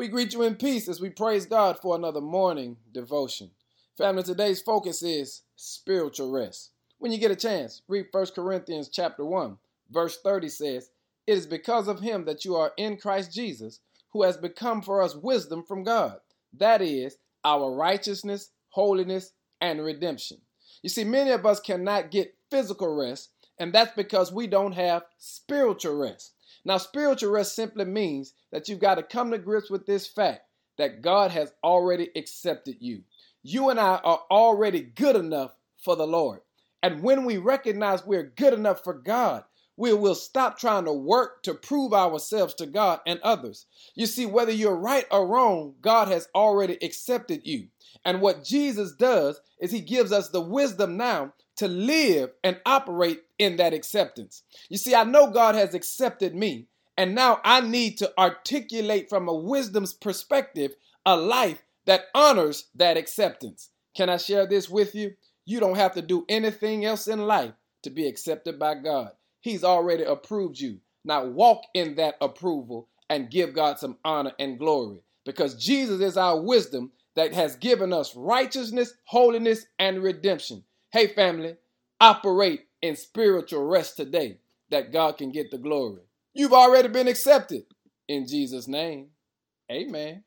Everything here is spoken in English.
We greet you in peace as we praise God for another morning devotion. Family, today's focus is spiritual rest. When you get a chance, read 1 Corinthians chapter 1, verse 30 says, It is because of him that you are in Christ Jesus, who has become for us wisdom from God. That is, our righteousness, holiness, and redemption. You see, many of us cannot get physical rest, and that's because we don't have spiritual rest. Now, spiritual rest simply means that you've got to come to grips with this fact that God has already accepted you. You and I are already good enough for the Lord. And when we recognize we're good enough for God, we will stop trying to work to prove ourselves to God and others. You see, whether you're right or wrong, God has already accepted you. And what Jesus does is he gives us the wisdom now to live and operate in that acceptance. You see, I know God has accepted me, and now I need to articulate from a wisdom's perspective a life that honors that acceptance. Can I share this with you? You don't have to do anything else in life to be accepted by God. He's already approved you. Now walk in that approval and give God some honor and glory because Jesus is our wisdom that has given us righteousness, holiness, and redemption. Hey, family, operate in spiritual rest today that God can get the glory. You've already been accepted in Jesus' name. Amen.